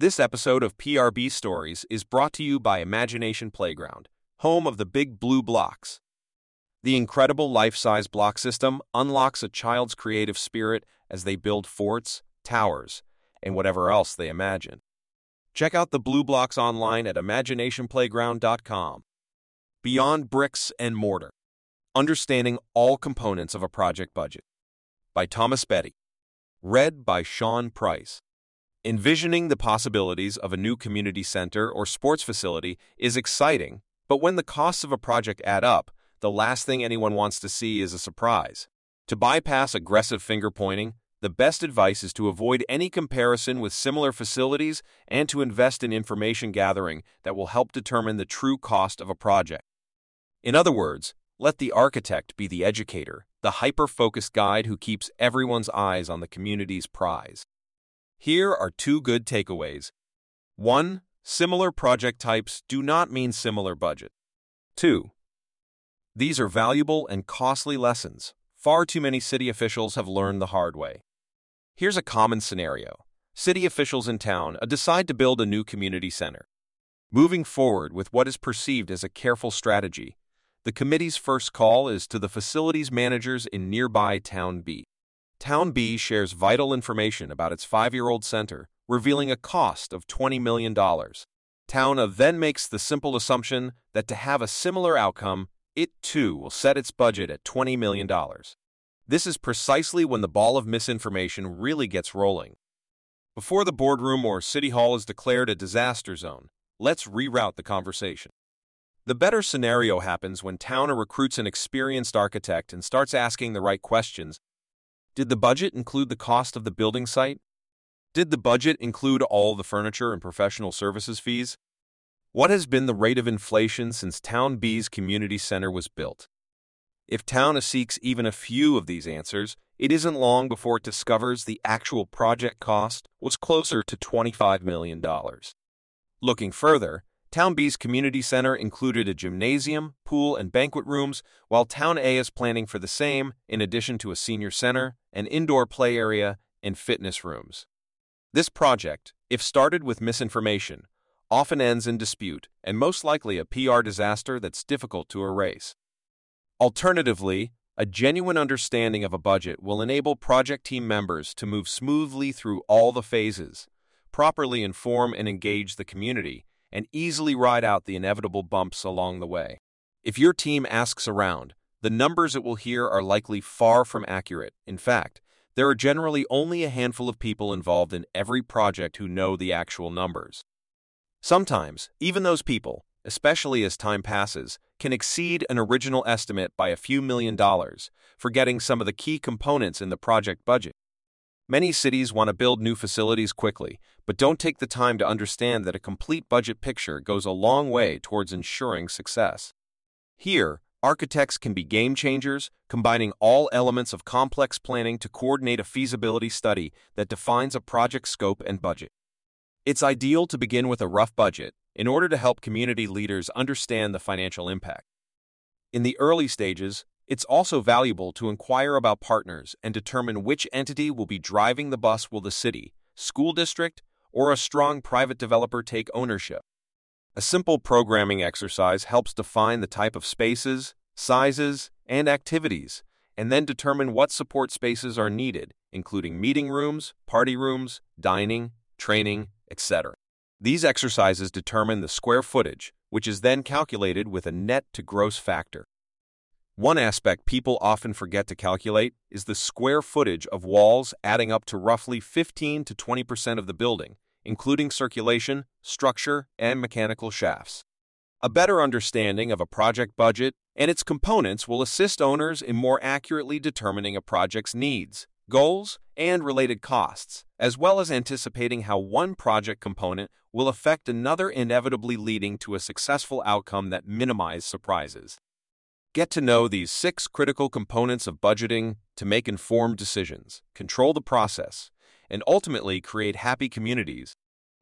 This episode of PRB Stories is brought to you by Imagination Playground, home of the Big Blue Blocks. The incredible life-size block system unlocks a child's creative spirit as they build forts, towers, and whatever else they imagine. Check out the Blue Blocks online at imaginationplayground.com. Beyond Bricks and Mortar Understanding All Components of a Project Budget by Thomas Betti. Read by Sean Price. Envisioning the possibilities of a new community center or sports facility is exciting, but when the costs of a project add up, the last thing anyone wants to see is a surprise. To bypass aggressive finger pointing, the best advice is to avoid any comparison with similar facilities and to invest in information gathering that will help determine the true cost of a project. In other words, let the architect be the educator, the hyper-focused guide who keeps everyone's eyes on the community's prize. Here are two good takeaways. 1. Similar project types do not mean similar budget. 2. These are valuable and costly lessons. Far too many city officials have learned the hard way. Here's a common scenario. City officials in town uh, decide to build a new community center. Moving forward with what is perceived as a careful strategy, the committee's first call is to the facilities managers in nearby Town B. Town B shares vital information about its five-year-old center, revealing a cost of $20 million. Town A then makes the simple assumption that to have a similar outcome, it too will set its budget at $20 million. This is precisely when the ball of misinformation really gets rolling. Before the boardroom or city hall is declared a disaster zone, let's reroute the conversation. The better scenario happens when Town A recruits an experienced architect and starts asking the right questions. Did the budget include the cost of the building site? Did the budget include all the furniture and professional services fees? What has been the rate of inflation since Town B's community center was built? If Town a seeks even a few of these answers, it isn't long before it discovers the actual project cost was closer to $25 million. Looking further, Town B's community center included a gymnasium, pool, and banquet rooms, while Town A is planning for the same, in addition to a senior center, an indoor play area, and fitness rooms. This project, if started with misinformation, often ends in dispute and most likely a PR disaster that's difficult to erase. Alternatively, a genuine understanding of a budget will enable project team members to move smoothly through all the phases, properly inform and engage the community, and easily ride out the inevitable bumps along the way. If your team asks around, the numbers it will hear are likely far from accurate. In fact, there are generally only a handful of people involved in every project who know the actual numbers. Sometimes, even those people, especially as time passes, can exceed an original estimate by a few million dollars, forgetting some of the key components in the project budget. Many cities want to build new facilities quickly, but don't take the time to understand that a complete budget picture goes a long way towards ensuring success. Here, architects can be game changers, combining all elements of complex planning to coordinate a feasibility study that defines a project scope and budget. It's ideal to begin with a rough budget in order to help community leaders understand the financial impact. In the early stages, it's also valuable to inquire about partners and determine which entity will be driving the bus will the city, school district, or a strong private developer take ownership. A simple programming exercise helps define the type of spaces, sizes, and activities, and then determine what support spaces are needed, including meeting rooms, party rooms, dining, training, etc. These exercises determine the square footage, which is then calculated with a net to gross factor. One aspect people often forget to calculate is the square footage of walls adding up to roughly 15 to 20% of the building, including circulation, structure, and mechanical shafts. A better understanding of a project budget and its components will assist owners in more accurately determining a project's needs, goals, and related costs, as well as anticipating how one project component will affect another inevitably leading to a successful outcome that minimizes surprises. Get to know these six critical components of budgeting to make informed decisions, control the process, and ultimately create happy communities.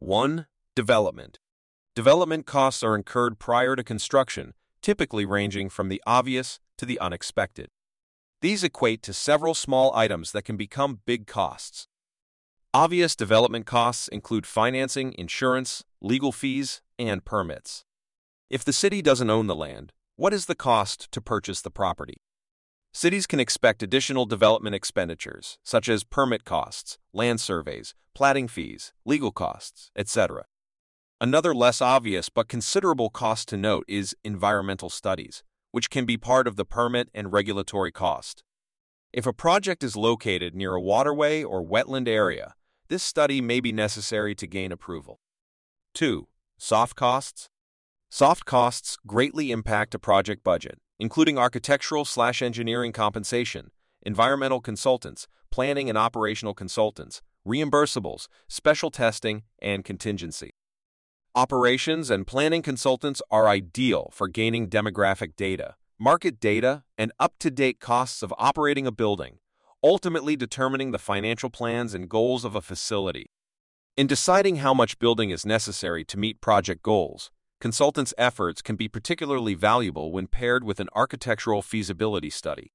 1. Development. Development costs are incurred prior to construction, typically ranging from the obvious to the unexpected. These equate to several small items that can become big costs. Obvious development costs include financing, insurance, legal fees, and permits. If the city doesn't own the land, what is the cost to purchase the property? Cities can expect additional development expenditures, such as permit costs, land surveys, platting fees, legal costs, etc. Another less obvious but considerable cost to note is environmental studies, which can be part of the permit and regulatory cost. If a project is located near a waterway or wetland area, this study may be necessary to gain approval. 2. Soft costs. Soft costs greatly impact a project budget, including architectural slash engineering compensation, environmental consultants, planning and operational consultants, reimbursables, special testing, and contingency. Operations and planning consultants are ideal for gaining demographic data, market data, and up-to-date costs of operating a building, ultimately determining the financial plans and goals of a facility. In deciding how much building is necessary to meet project goals, consultants' efforts can be particularly valuable when paired with an architectural feasibility study.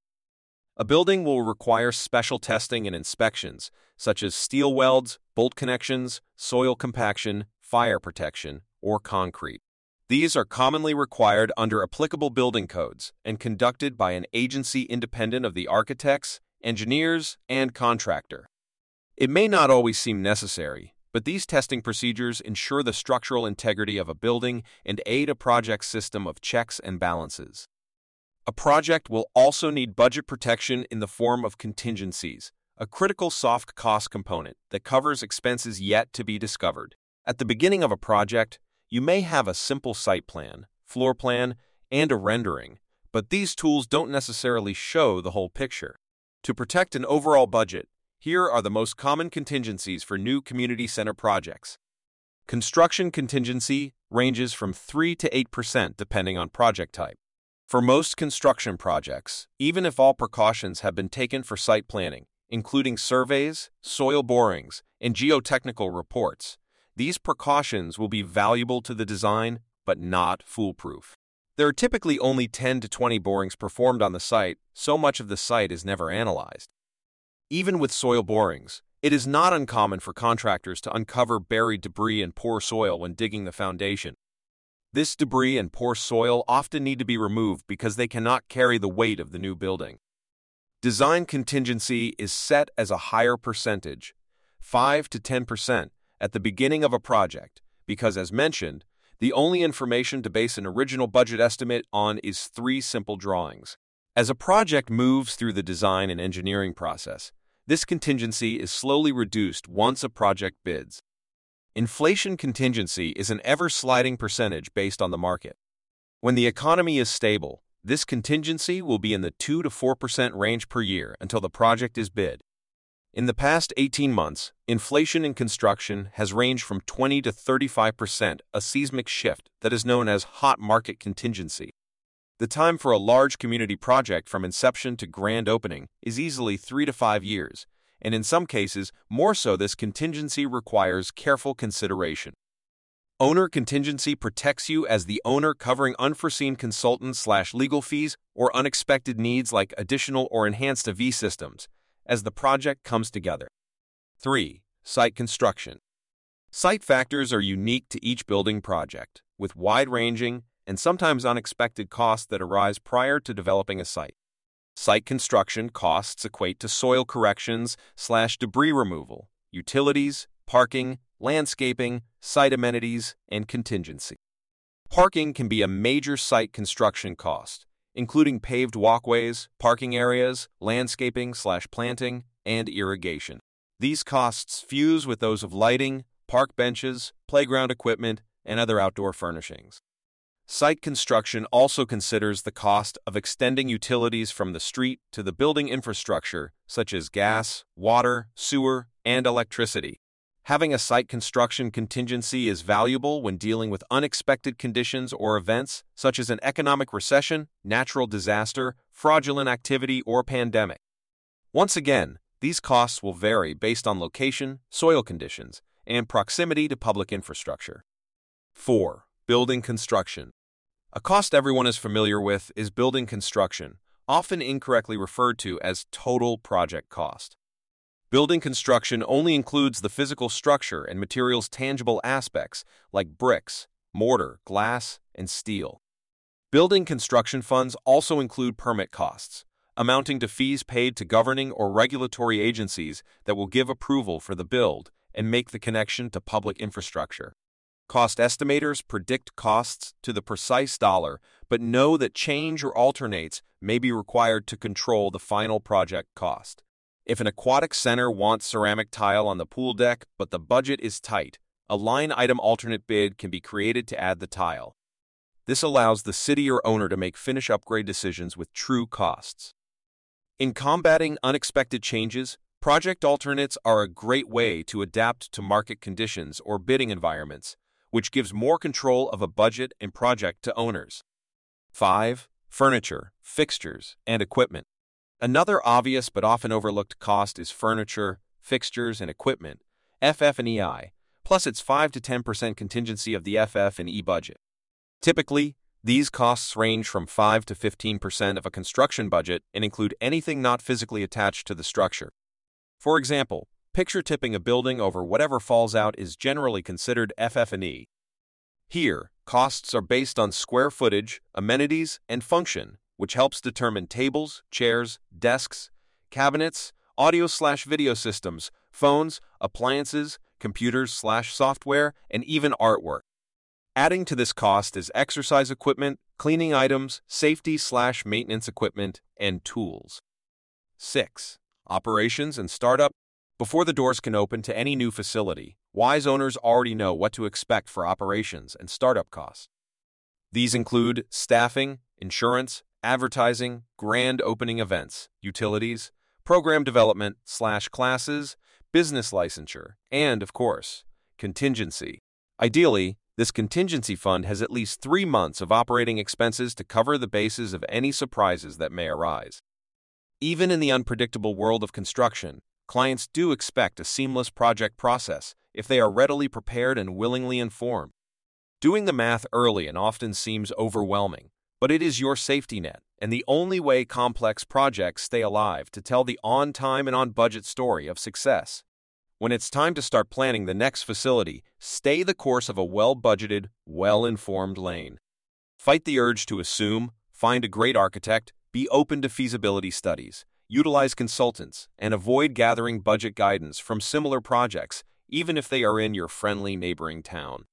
A building will require special testing and inspections, such as steel welds, bolt connections, soil compaction, fire protection, or concrete. These are commonly required under applicable building codes and conducted by an agency independent of the architects, engineers, and contractor. It may not always seem necessary, but these testing procedures ensure the structural integrity of a building and aid a project's system of checks and balances. A project will also need budget protection in the form of contingencies, a critical soft cost component that covers expenses yet to be discovered. At the beginning of a project, you may have a simple site plan, floor plan, and a rendering, but these tools don't necessarily show the whole picture. To protect an overall budget, here are the most common contingencies for new community center projects. Construction contingency ranges from 3 to 8% depending on project type. For most construction projects, even if all precautions have been taken for site planning, including surveys, soil borings, and geotechnical reports, these precautions will be valuable to the design, but not foolproof. There are typically only 10 to 20 borings performed on the site, so much of the site is never analyzed. Even with soil borings, it is not uncommon for contractors to uncover buried debris and poor soil when digging the foundation. This debris and poor soil often need to be removed because they cannot carry the weight of the new building. Design contingency is set as a higher percentage, 5 to 10 percent, at the beginning of a project because, as mentioned, the only information to base an original budget estimate on is three simple drawings. As a project moves through the design and engineering process, this contingency is slowly reduced once a project bids. Inflation contingency is an ever-sliding percentage based on the market. When the economy is stable, this contingency will be in the 2 to 4% range per year until the project is bid. In the past 18 months, inflation in construction has ranged from 20 to 35 percent, a seismic shift that is known as hot market contingency. The time for a large community project from inception to grand opening is easily 3 to 5 years, and in some cases, more so this contingency requires careful consideration. Owner contingency protects you as the owner covering unforeseen consultant slash legal fees or unexpected needs like additional or enhanced AV systems, as the project comes together. 3. Site construction. Site factors are unique to each building project, with wide-ranging and sometimes unexpected costs that arise prior to developing a site. Site construction costs equate to soil corrections slash debris removal, utilities, parking, landscaping, site amenities, and contingency. Parking can be a major site construction cost, including paved walkways, parking areas, landscaping slash planting, and irrigation. These costs fuse with those of lighting, park benches, playground equipment, and other outdoor furnishings. Site construction also considers the cost of extending utilities from the street to the building infrastructure, such as gas, water, sewer, and electricity. Having a site construction contingency is valuable when dealing with unexpected conditions or events, such as an economic recession, natural disaster, fraudulent activity, or pandemic. Once again, these costs will vary based on location, soil conditions, and proximity to public infrastructure. 4. Building construction. A cost everyone is familiar with is building construction, often incorrectly referred to as total project cost. Building construction only includes the physical structure and materials tangible aspects like bricks, mortar, glass, and steel. Building construction funds also include permit costs, amounting to fees paid to governing or regulatory agencies that will give approval for the build and make the connection to public infrastructure. Cost estimators predict costs to the precise dollar, but know that change or alternates may be required to control the final project cost. If an aquatic center wants ceramic tile on the pool deck, but the budget is tight, a line item alternate bid can be created to add the tile. This allows the city or owner to make finish upgrade decisions with true costs. In combating unexpected changes, project alternates are a great way to adapt to market conditions or bidding environments, which gives more control of a budget and project to owners. 5. Furniture, fixtures, and equipment. Another obvious but often overlooked cost is furniture, fixtures, and equipment, FF&E, plus its 5 to 10% contingency of the FF&E budget. Typically, these costs range from 5 to 15% of a construction budget and include anything not physically attached to the structure. For example, picture tipping a building over whatever falls out is generally considered FF&E. Here, costs are based on square footage, amenities, and function, which helps determine tables, chairs, desks, cabinets, audio slash video systems, phones, appliances, computers slash software, and even artwork. Adding to this cost is exercise equipment, cleaning items, safety slash maintenance equipment, and tools. 6. Operations and startup. Before the doors can open to any new facility, wise owners already know what to expect for operations and startup costs. These include staffing, insurance, advertising, grand opening events, utilities, program development slash classes, business licensure, and, of course, contingency. Ideally, this contingency fund has at least three months of operating expenses to cover the bases of any surprises that may arise. Even in the unpredictable world of construction, clients do expect a seamless project process if they are readily prepared and willingly informed. Doing the math early and often seems overwhelming, but it is your safety net and the only way complex projects stay alive to tell the on time and on budget story of success. When it's time to start planning the next facility, stay the course of a well budgeted, well informed lane. Fight the urge to assume, find a great architect, be open to feasibility studies, utilize consultants, and avoid gathering budget guidance from similar projects, even if they are in your friendly neighboring town.